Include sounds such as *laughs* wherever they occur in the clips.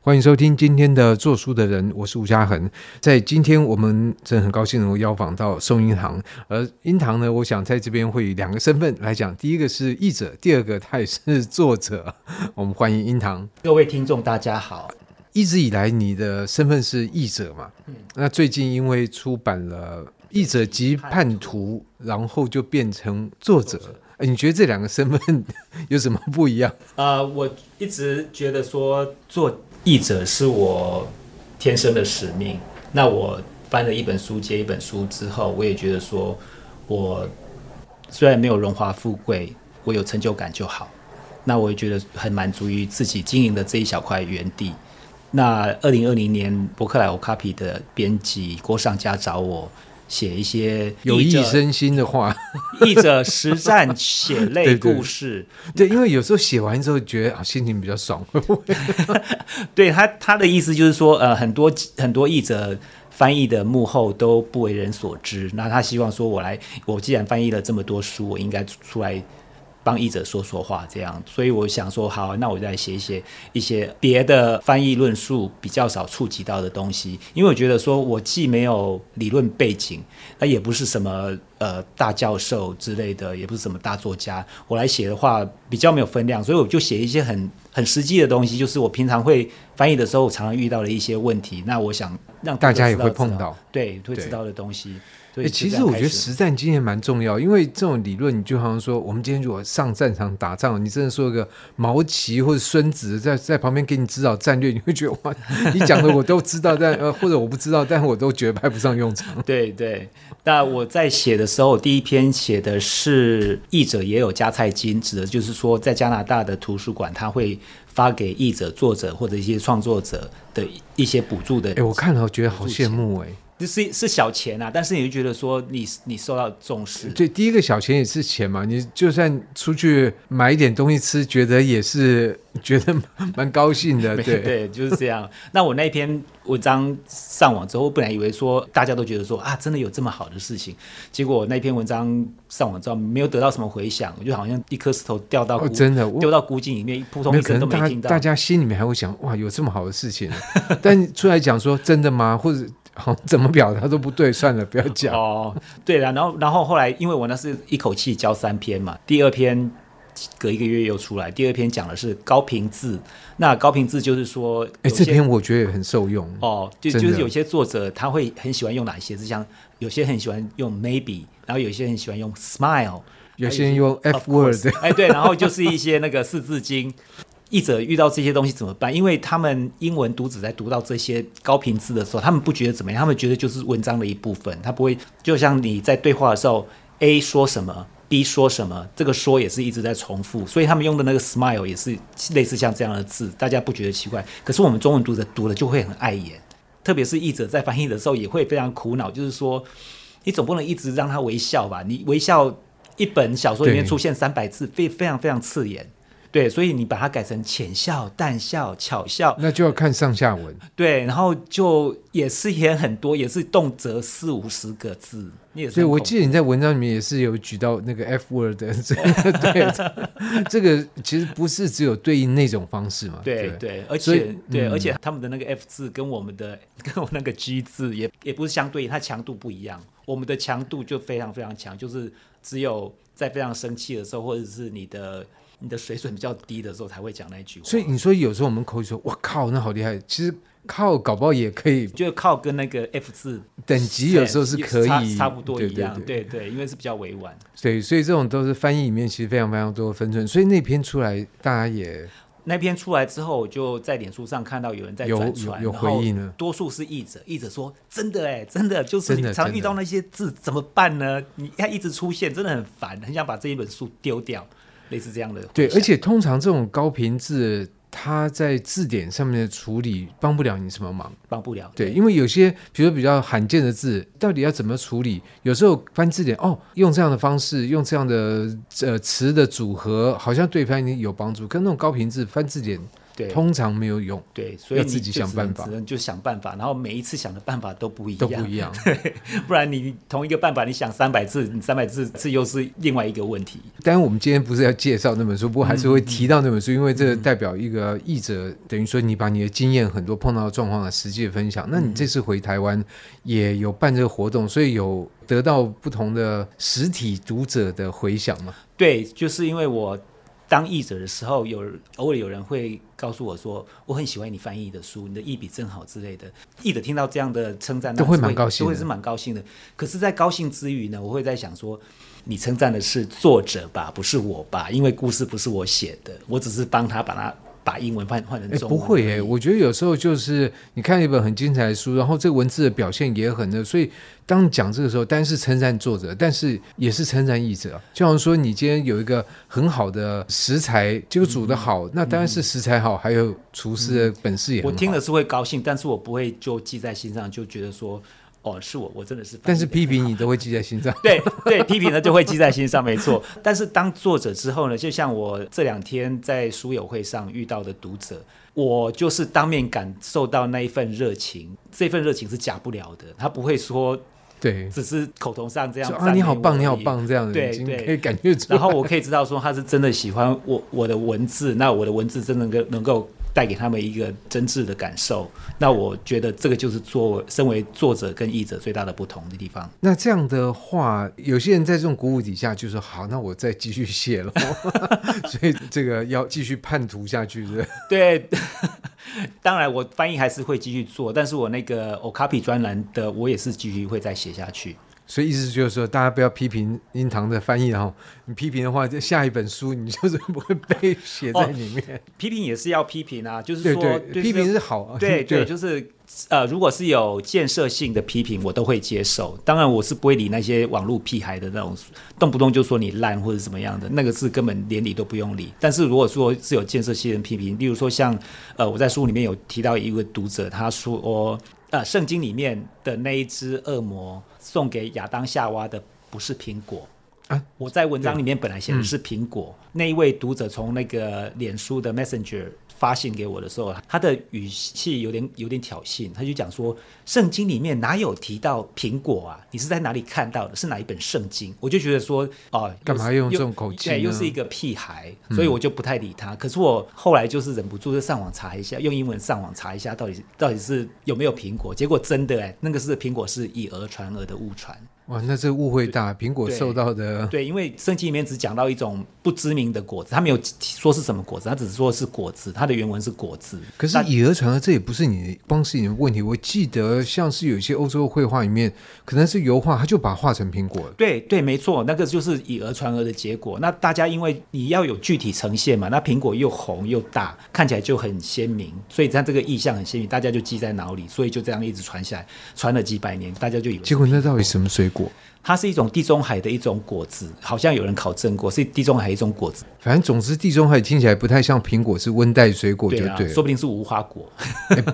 欢迎收听今天的做书的人，我是吴嘉恒。在今天，我们真的很高兴能够邀访到宋英堂。而英堂呢，我想在这边会以两个身份来讲：第一个是译者，第二个他也是作者。*laughs* 我们欢迎英堂。各位听众，大家好。一直以来，你的身份是译者嘛？嗯。那最近因为出版了《译者及叛徒》，然后就变成作者。你觉得这两个身份 *laughs* 有什么不一样？呃，我一直觉得说做。译者是我天生的使命。那我翻了一本书接一本书之后，我也觉得说，我虽然没有荣华富贵，我有成就感就好。那我也觉得很满足于自己经营的这一小块园地。那二零二零年，博客来 Okapi 的编辑郭尚佳找我。写一些有益身心的话，译者实战血泪故事。*laughs* 对，对，对，因为有时候写完之后觉得啊，心情比较爽。*laughs* 对他，他的意思就是说，呃，很多很多译者翻译的幕后都不为人所知。那他希望说，我来，我既然翻译了这么多书，我应该出来。帮译者说说话，这样，所以我想说，好，那我再写一些一些别的翻译论述比较少触及到的东西，因为我觉得说，我既没有理论背景，那也不是什么呃大教授之类的，也不是什么大作家，我来写的话比较没有分量，所以我就写一些很很实际的东西，就是我平常会翻译的时候我常常遇到的一些问题，那我想让大家也会碰到，对，会知道的东西。欸、其实我觉得实战经验蛮重要，因为这种理论，你就好像说，我们今天如果上战场打仗，你真的说一个毛奇或者孙子在在旁边给你指导战略，你会觉得哇，你讲的我都知道，但呃或者我不知道，但我都觉得派不上用场。*laughs* 对对，那我在写的时候，第一篇写的是译者也有加菜金，指的就是说，在加拿大的图书馆，他会发给译者、作者或者一些创作者的一些补助的。哎，我看了，我觉得好羡慕哎。就是是小钱啊，但是你就觉得说你你受到重视。对，第一个小钱也是钱嘛，你就算出去买一点东西吃，觉得也是觉得蛮高兴的。*laughs* 对对，就是这样。那我那篇文章上网之后，我本来以为说大家都觉得说啊，真的有这么好的事情，结果那篇文章上网之后没有得到什么回响，我就好像一颗石头掉到、哦、真的丢到古井里面，扑通一声都没听到。大家心里面还会想哇，有这么好的事情，*laughs* 但出来讲说真的吗？或者？好，怎么表达都不对，算了，不要讲。哦，对了，然后，然后后来，因为我那是一口气交三篇嘛，第二篇隔一个月又出来，第二篇讲的是高频字。那高频字就是说，哎，这篇我觉得也很受用。哦，就就是有些作者他会很喜欢用哪些字，像有些很喜欢用 maybe，然后有些很喜欢用 smile，有些人用 f word，哎，对，然后就是一些那个四字经。译者遇到这些东西怎么办？因为他们英文读者在读到这些高频字的时候，他们不觉得怎么样，他们觉得就是文章的一部分，他不会就像你在对话的时候，A 说什么，B 说什么，这个说也是一直在重复，所以他们用的那个 smile 也是类似像这样的字，大家不觉得奇怪。可是我们中文读者读了就会很碍眼，特别是译者在翻译的时候也会非常苦恼，就是说你总不能一直让他微笑吧？你微笑一本小说里面出现三百字，非非常非常刺眼。对，所以你把它改成浅笑、淡笑、巧笑，那就要看上下文。对，然后就也是也很多，也是动辄四五十个字。你也是。所以我记得你在文章里面也是有举到那个 F word，*laughs* 对，*laughs* 这个其实不是只有对应那种方式嘛。对对，而且对，而且他们的那个 F 字跟我们的 *laughs* 跟我那个 G 字也也不是相对应，它强度不一样。我们的强度就非常非常强，就是只有在非常生气的时候，或者是你的。你的水准比较低的时候才会讲那句话，所以你说有时候我们口语说“我靠”，那好厉害。其实靠搞不好也可以，就靠跟那个 F 字等级有时候是可以差，差不多一样。对对，对，对，对，因为是比较委婉。对，所以这种都是翻译里面其实非常非常多的分寸。所以那篇出来，大家也那篇出来之后，我就在脸书上看到有人在转传，有回应呢。多数是译者，译者说：“真的哎，真的就是你常遇到那些字怎么办呢？你它一直出现，真的很烦，很想把这一本书丢掉。”类似这样的，对，而且通常这种高频字，它在字典上面的处理帮不了你什么忙，帮不了。对，因为有些比如说比较罕见的字，到底要怎么处理？有时候翻字典，哦，用这样的方式，用这样的呃词的组合，好像对翻译有帮助。跟那种高频字翻字典，对，通常没有用。对，所以你自己想办法，只能就想办法，然后每一次想的办法都不一样，都不一样。*laughs* 对，不然你同一个办法，你想三百次，你三百次次又是另外一个问题。当然，我们今天不是要介绍那本书，不过还是会提到那本书，嗯、因为这代表一个译者，嗯、等于说你把你的经验很多碰到的状况的实际的分享。那你这次回台湾也有办这个活动，所以有得到不同的实体读者的回响吗？对，就是因为我。当译者的时候，有偶尔有人会告诉我说：“我很喜欢你翻译的书，你的译笔真好之类的。”译者听到这样的称赞，都会蛮高兴，都会是蛮高兴的。可是，在高兴之余呢，我会在想说：“你称赞的是作者吧，不是我吧？因为故事不是我写的，我只是帮他把它。”把英文换换成中不会哎，我觉得有时候就是你看一本很精彩的书，然后这个文字的表现也很的，所以当你讲这个时候，单是称赞作者，但是也是称赞译者。就好像说你今天有一个很好的食材，结果煮的好，嗯、那当然是食材好，嗯、还有厨师的本事也。我听了是会高兴，但是我不会就记在心上，就觉得说。哦，是我，我真的是。但是批评你都会记在心上。*laughs* 对对，批评呢就会记在心上，没错。但是当作者之后呢，就像我这两天在书友会上遇到的读者，我就是当面感受到那一份热情，这份热情是假不了的。他不会说，对，只是口头上这样啊，你好棒，你好棒这样的，对对，可以感觉。然后我可以知道说他是真的喜欢我我的文字，那我的文字真的能够能够。带给他们一个真挚的感受，那我觉得这个就是作身为作者跟译者最大的不同的地方。那这样的话，有些人在这种鼓舞底下就说：“好，那我再继续写了。*laughs* ”所以这个要继续叛徒下去，是？对，*laughs* 当然我翻译还是会继续做，但是我那个 Okapi 专栏的，我也是继续会再写下去。所以意思就是说，大家不要批评英堂的翻译哈。你批评的话，就下一本书你就是不会被写在里面。哦、批评也是要批评啊，就是说，对对批评是好啊。对对，就是呃，如果是有建设性的批评，我都会接受。当然，我是不会理那些网络屁孩的那种，动不动就说你烂或者怎么样的，那个是根本连理都不用理。但是如果说是有建设性的批评，例如说像呃，我在书里面有提到一位读者，他说哦。呃，圣经里面的那一只恶魔送给亚当夏娃的不是苹果啊！我在文章里面本来写的是苹果，嗯、那一位读者从那个脸书的 Messenger。发信给我的时候，他的语气有点有点挑衅，他就讲说：“圣经里面哪有提到苹果啊？你是在哪里看到的？是哪一本圣经？”我就觉得说：“哦，干嘛用这种口气？对，又是一个屁孩。”所以我就不太理他。嗯、可是我后来就是忍不住就上网查一下，用英文上网查一下，到底到底是有没有苹果？结果真的哎，那个是苹果是以讹传讹的误传。哇，那这误会大，苹果受到的对，对，因为圣经里面只讲到一种不知名的果子，他没有说是什么果子，他只是说是果子，它的原文是果子。可是以讹传讹，这也不是你光是你的问题。我记得像是有一些欧洲绘画里面，可能是油画，他就把它画成苹果。对对，没错，那个就是以讹传讹的结果。那大家因为你要有具体呈现嘛，那苹果又红又大，看起来就很鲜明，所以它这个意象很鲜明，大家就记在脑里，所以就这样一直传下来，传了几百年，大家就以为。结果那到底什么水果？过。它是一种地中海的一种果子，好像有人考证过，是地中海一种果子。反正总之，地中海听起来不太像苹果，是温带水果，就对，对、啊，说不定是无花果。欸、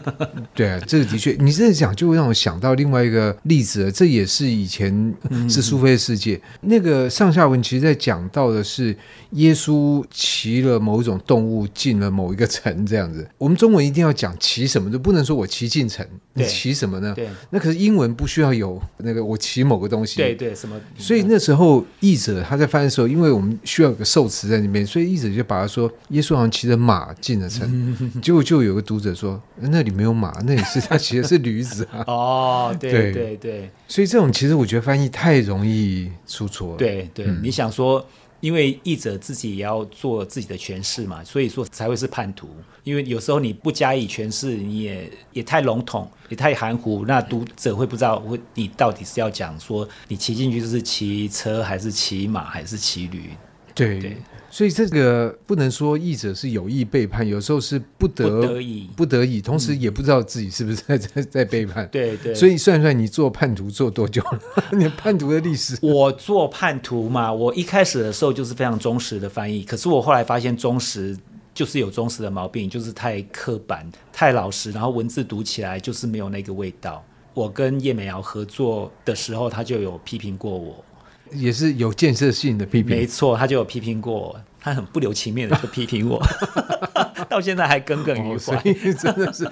对啊，这个的确，你这样讲就会让我想到另外一个例子了。这也是以前是苏菲的世界，嗯、那个上下文其实在讲到的是耶稣骑了某一种动物进了某一个城，这样子。我们中文一定要讲骑什么，就不能说我骑进城，你骑什么呢？对，那可是英文不需要有那个我骑某个东西。对对，什么？所以那时候译者他在翻的时候，因为我们需要有个受词在那边。所以译者就把他说，耶稣好像骑着马进了城，*laughs* 结果就有个读者说，那里没有马，那里是他骑的是驴子啊。*laughs* 哦，对对对，所以这种其实我觉得翻译太容易出错了。对对，嗯、你想说，因为译者自己也要做自己的诠释嘛，所以说才会是叛徒。因为有时候你不加以诠释，你也也太笼统，也太含糊，那读者会不知道，会你到底是要讲说你骑进去就是骑车还是骑马还是骑驴？对。对所以这个不能说译者是有意背叛，有时候是不得不得已，不得已，同时也不知道自己是不是在在在背叛。对对。所以算算，你做叛徒做多久了？你叛徒的历史？我做叛徒嘛，我一开始的时候就是非常忠实的翻译，可是我后来发现忠实就是有忠实的毛病，就是太刻板、太老实，然后文字读起来就是没有那个味道。我跟叶美瑶合作的时候，他就有批评过我。也是有建设性的批评，没错，他就有批评过，他很不留情面的就批评我。*laughs* 到现在还耿耿于怀，所以真的是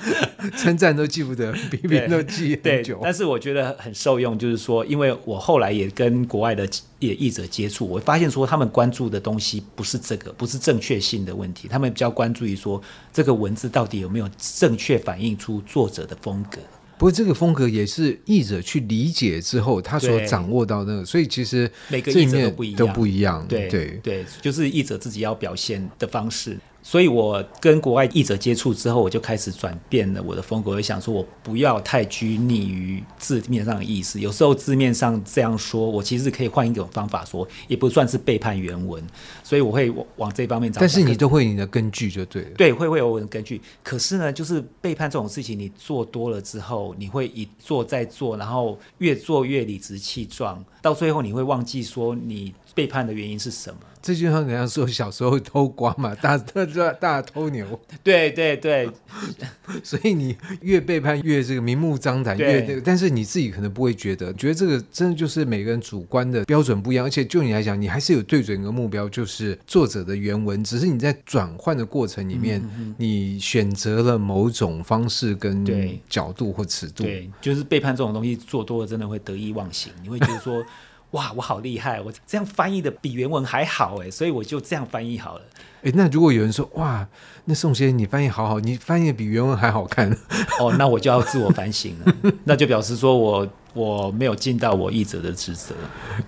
称赞都记不得，比别人都记很久。但是我觉得很受用，就是说，因为我后来也跟国外的也译者接触，我发现说他们关注的东西不是这个，不是正确性的问题，他们比较关注于说这个文字到底有没有正确反映出作者的风格。不过这个风格也是译者去理解之后，他所掌握到那个，所以其实每个译者都不一样，都不一样。对对对，就是译者自己要表现的方式。所以我跟国外译者接触之后，我就开始转变了我的风格。我就想说，我不要太拘泥于字面上的意思。有时候字面上这样说，我其实可以换一种方法说，也不算是背叛原文。所以我会往这方面找。但是你都会你的根据就对了。对，会会有我的根据。可是呢，就是背叛这种事情，你做多了之后，你会一做再做，然后越做越理直气壮，到最后你会忘记说你背叛的原因是什么。这就像人家说小时候偷瓜嘛，大大大偷牛。对 *laughs* 对对，*laughs* 所以你越背叛越这个明目张胆，越这个，但是你自己可能不会觉得，觉得这个真的就是每个人主观的标准不一样。而且就你来讲，你还是有对准一个目标，就是作者的原文，只是你在转换的过程里面，嗯嗯，你选择了某种方式跟角度或尺度。对，就是背叛这种东西做多了，真的会得意忘形，你会觉得说。哇，我好厉害！我这样翻译的比原文还好哎，所以我就这样翻译好了。哎，那如果有人说哇，那宋先生你翻译好好，你翻译的比原文还好看哦，那我就要自我反省了，*laughs* 那就表示说我我没有尽到我译者的职责。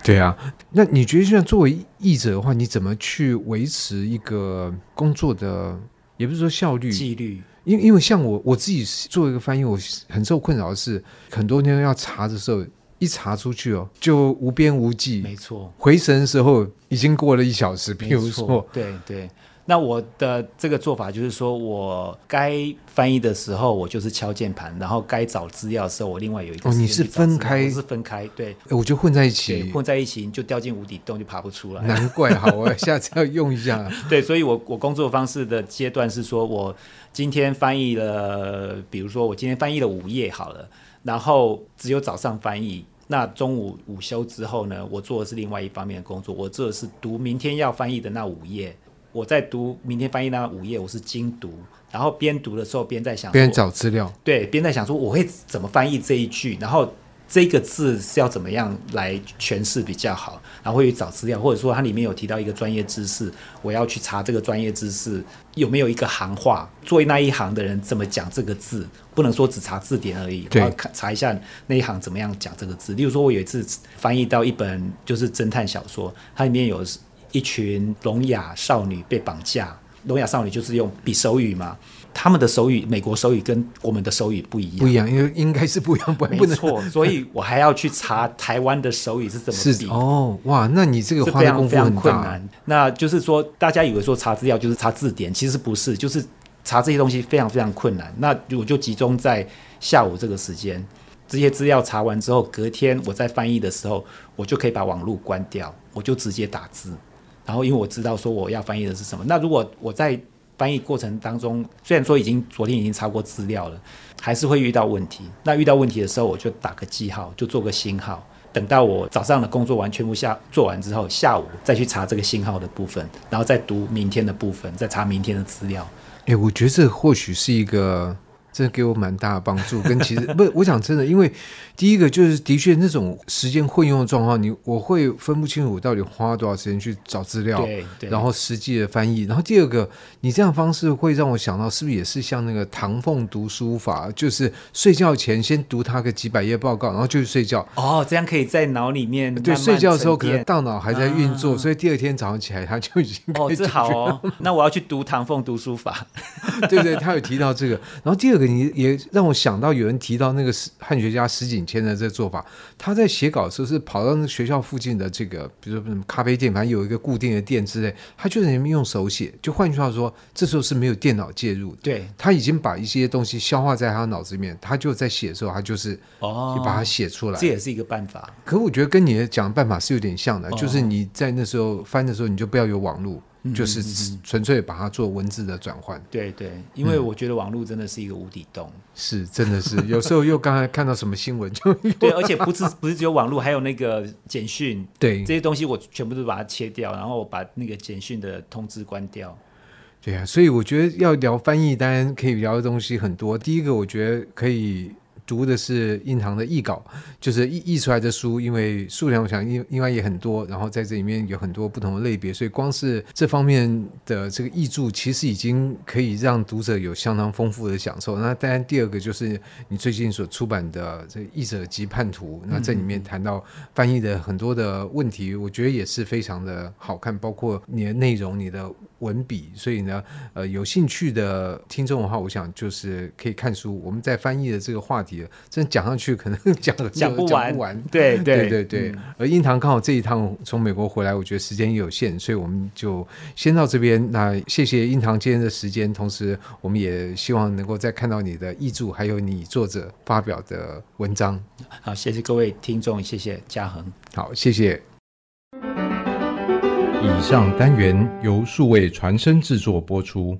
对啊，那你觉得像作为译者的话，你怎么去维持一个工作的，也不是说效率、纪律？因为因为像我我自己做一个翻译，我很受困扰的是，很多天要查的时候。一查出去哦，就无边无际。没错，回神的时候已经过了一小时。比如说，对对，那我的这个做法就是说，我该翻译的时候，我就是敲键盘；然后该找资料的时候，我另外有一个。哦，你是分开？是分开。对，我就混在一起，混在一起就掉进无底洞，就爬不出来。难怪，好，我 *laughs* 下次要用一下。对，所以我我工作方式的阶段是说，我今天翻译了，比如说我今天翻译了五页，好了。然后只有早上翻译，那中午午休之后呢，我做的是另外一方面的工作。我做的是读明天要翻译的那五页。我在读明天翻译那五页，我是精读，然后边读的时候边在想，边找资料，对，边在想说我会怎么翻译这一句，然后。这个字是要怎么样来诠释比较好？然后会去找资料，或者说它里面有提到一个专业知识，我要去查这个专业知识有没有一个行话，作为那一行的人怎么讲这个字，不能说只查字典而已，我要看查一下那一行怎么样讲这个字。例如说，我有一次翻译到一本就是侦探小说，它里面有一群聋哑少女被绑架，聋哑少女就是用比手语嘛。他们的手语，美国手语跟我们的手语不一样，不一样，因为应该是不一样，不没错。*laughs* 所以我还要去查台湾的手语是怎么比。哦，哇，那你这个花的功夫非常非常困难。那就是说，大家以为说查资料就是查字典，其实不是，就是查这些东西非常非常困难。那我就集中在下午这个时间，这些资料查完之后，隔天我在翻译的时候，我就可以把网络关掉，我就直接打字。然后因为我知道说我要翻译的是什么，那如果我在翻译过程当中，虽然说已经昨天已经查过资料了，还是会遇到问题。那遇到问题的时候，我就打个记号，就做个星号。等到我早上的工作完全部下做完之后，下午再去查这个星号的部分，然后再读明天的部分，再查明天的资料。诶，我觉得这或许是一个。这给我蛮大的帮助，跟其实不，我想真的，因为第一个就是的确那种时间混用的状况，你我会分不清楚我到底花多少时间去找资料，对，对，然后实际的翻译，然后第二个，你这样的方式会让我想到，是不是也是像那个唐凤读书法，就是睡觉前先读他个几百页报告，然后就去睡觉。哦，这样可以在脑里面对，睡觉的时候可能大脑还在运作，啊，所以第二天早上起来他就已经哦，这好哦，那我要去读唐凤读书法，*laughs* 对对，他有提到这个，然后第二个。你也让我想到有人提到那个汉学家石景谦的这个做法，他在写稿的时候是跑到那个学校附近的这个，比如说什么咖啡店，反正有一个固定的店之类，他就在那边用手写。就换句话说，这时候是没有电脑介入的，对，他已经把一些东西消化在他脑子里面，他就在写的时候，他就是哦，就把它写出来，这也是一个办法。可我觉得跟你的讲的办法是有点像的，就是你在那时候翻的时候，你就不要有网络。就是纯粹把它做文字的转换。对对，因为我觉得网络真的是一个无底洞。嗯、是，真的是。有时候又刚才看到什么新闻就 *laughs* 对，而且不是不是只有网络，还有那个简讯。对，这些东西我全部都把它切掉，然后把那个简讯的通知关掉。对啊，所以我觉得要聊翻译，当然可以聊的东西很多。第一个，我觉得可以。读的是印堂的译稿，就是译译出来的书，因为数量我想应应该也很多，然后在这里面有很多不同的类别，所以光是这方面的这个译著，其实已经可以让读者有相当丰富的享受。那当然第二个就是你最近所出版的这个《译者及叛徒》，那这里面谈到翻译的很多的问题，我觉得也是非常的好看，包括你的内容、你的文笔。所以呢，呃，有兴趣的听众的话，我想就是可以看书。我们在翻译的这个话题。真讲上去可能讲 *laughs* 讲不完，讲不完。对对对对而英堂刚好这一趟从美国回来，我觉得时间也有限，所以我们就先到这边。那谢谢英堂今天的时间，同时我们也希望能够再看到你的译著，还有你作者发表的文章。好，谢谢各位听众，谢谢嘉恒。好，谢谢。以上单元由数位传声制作播出。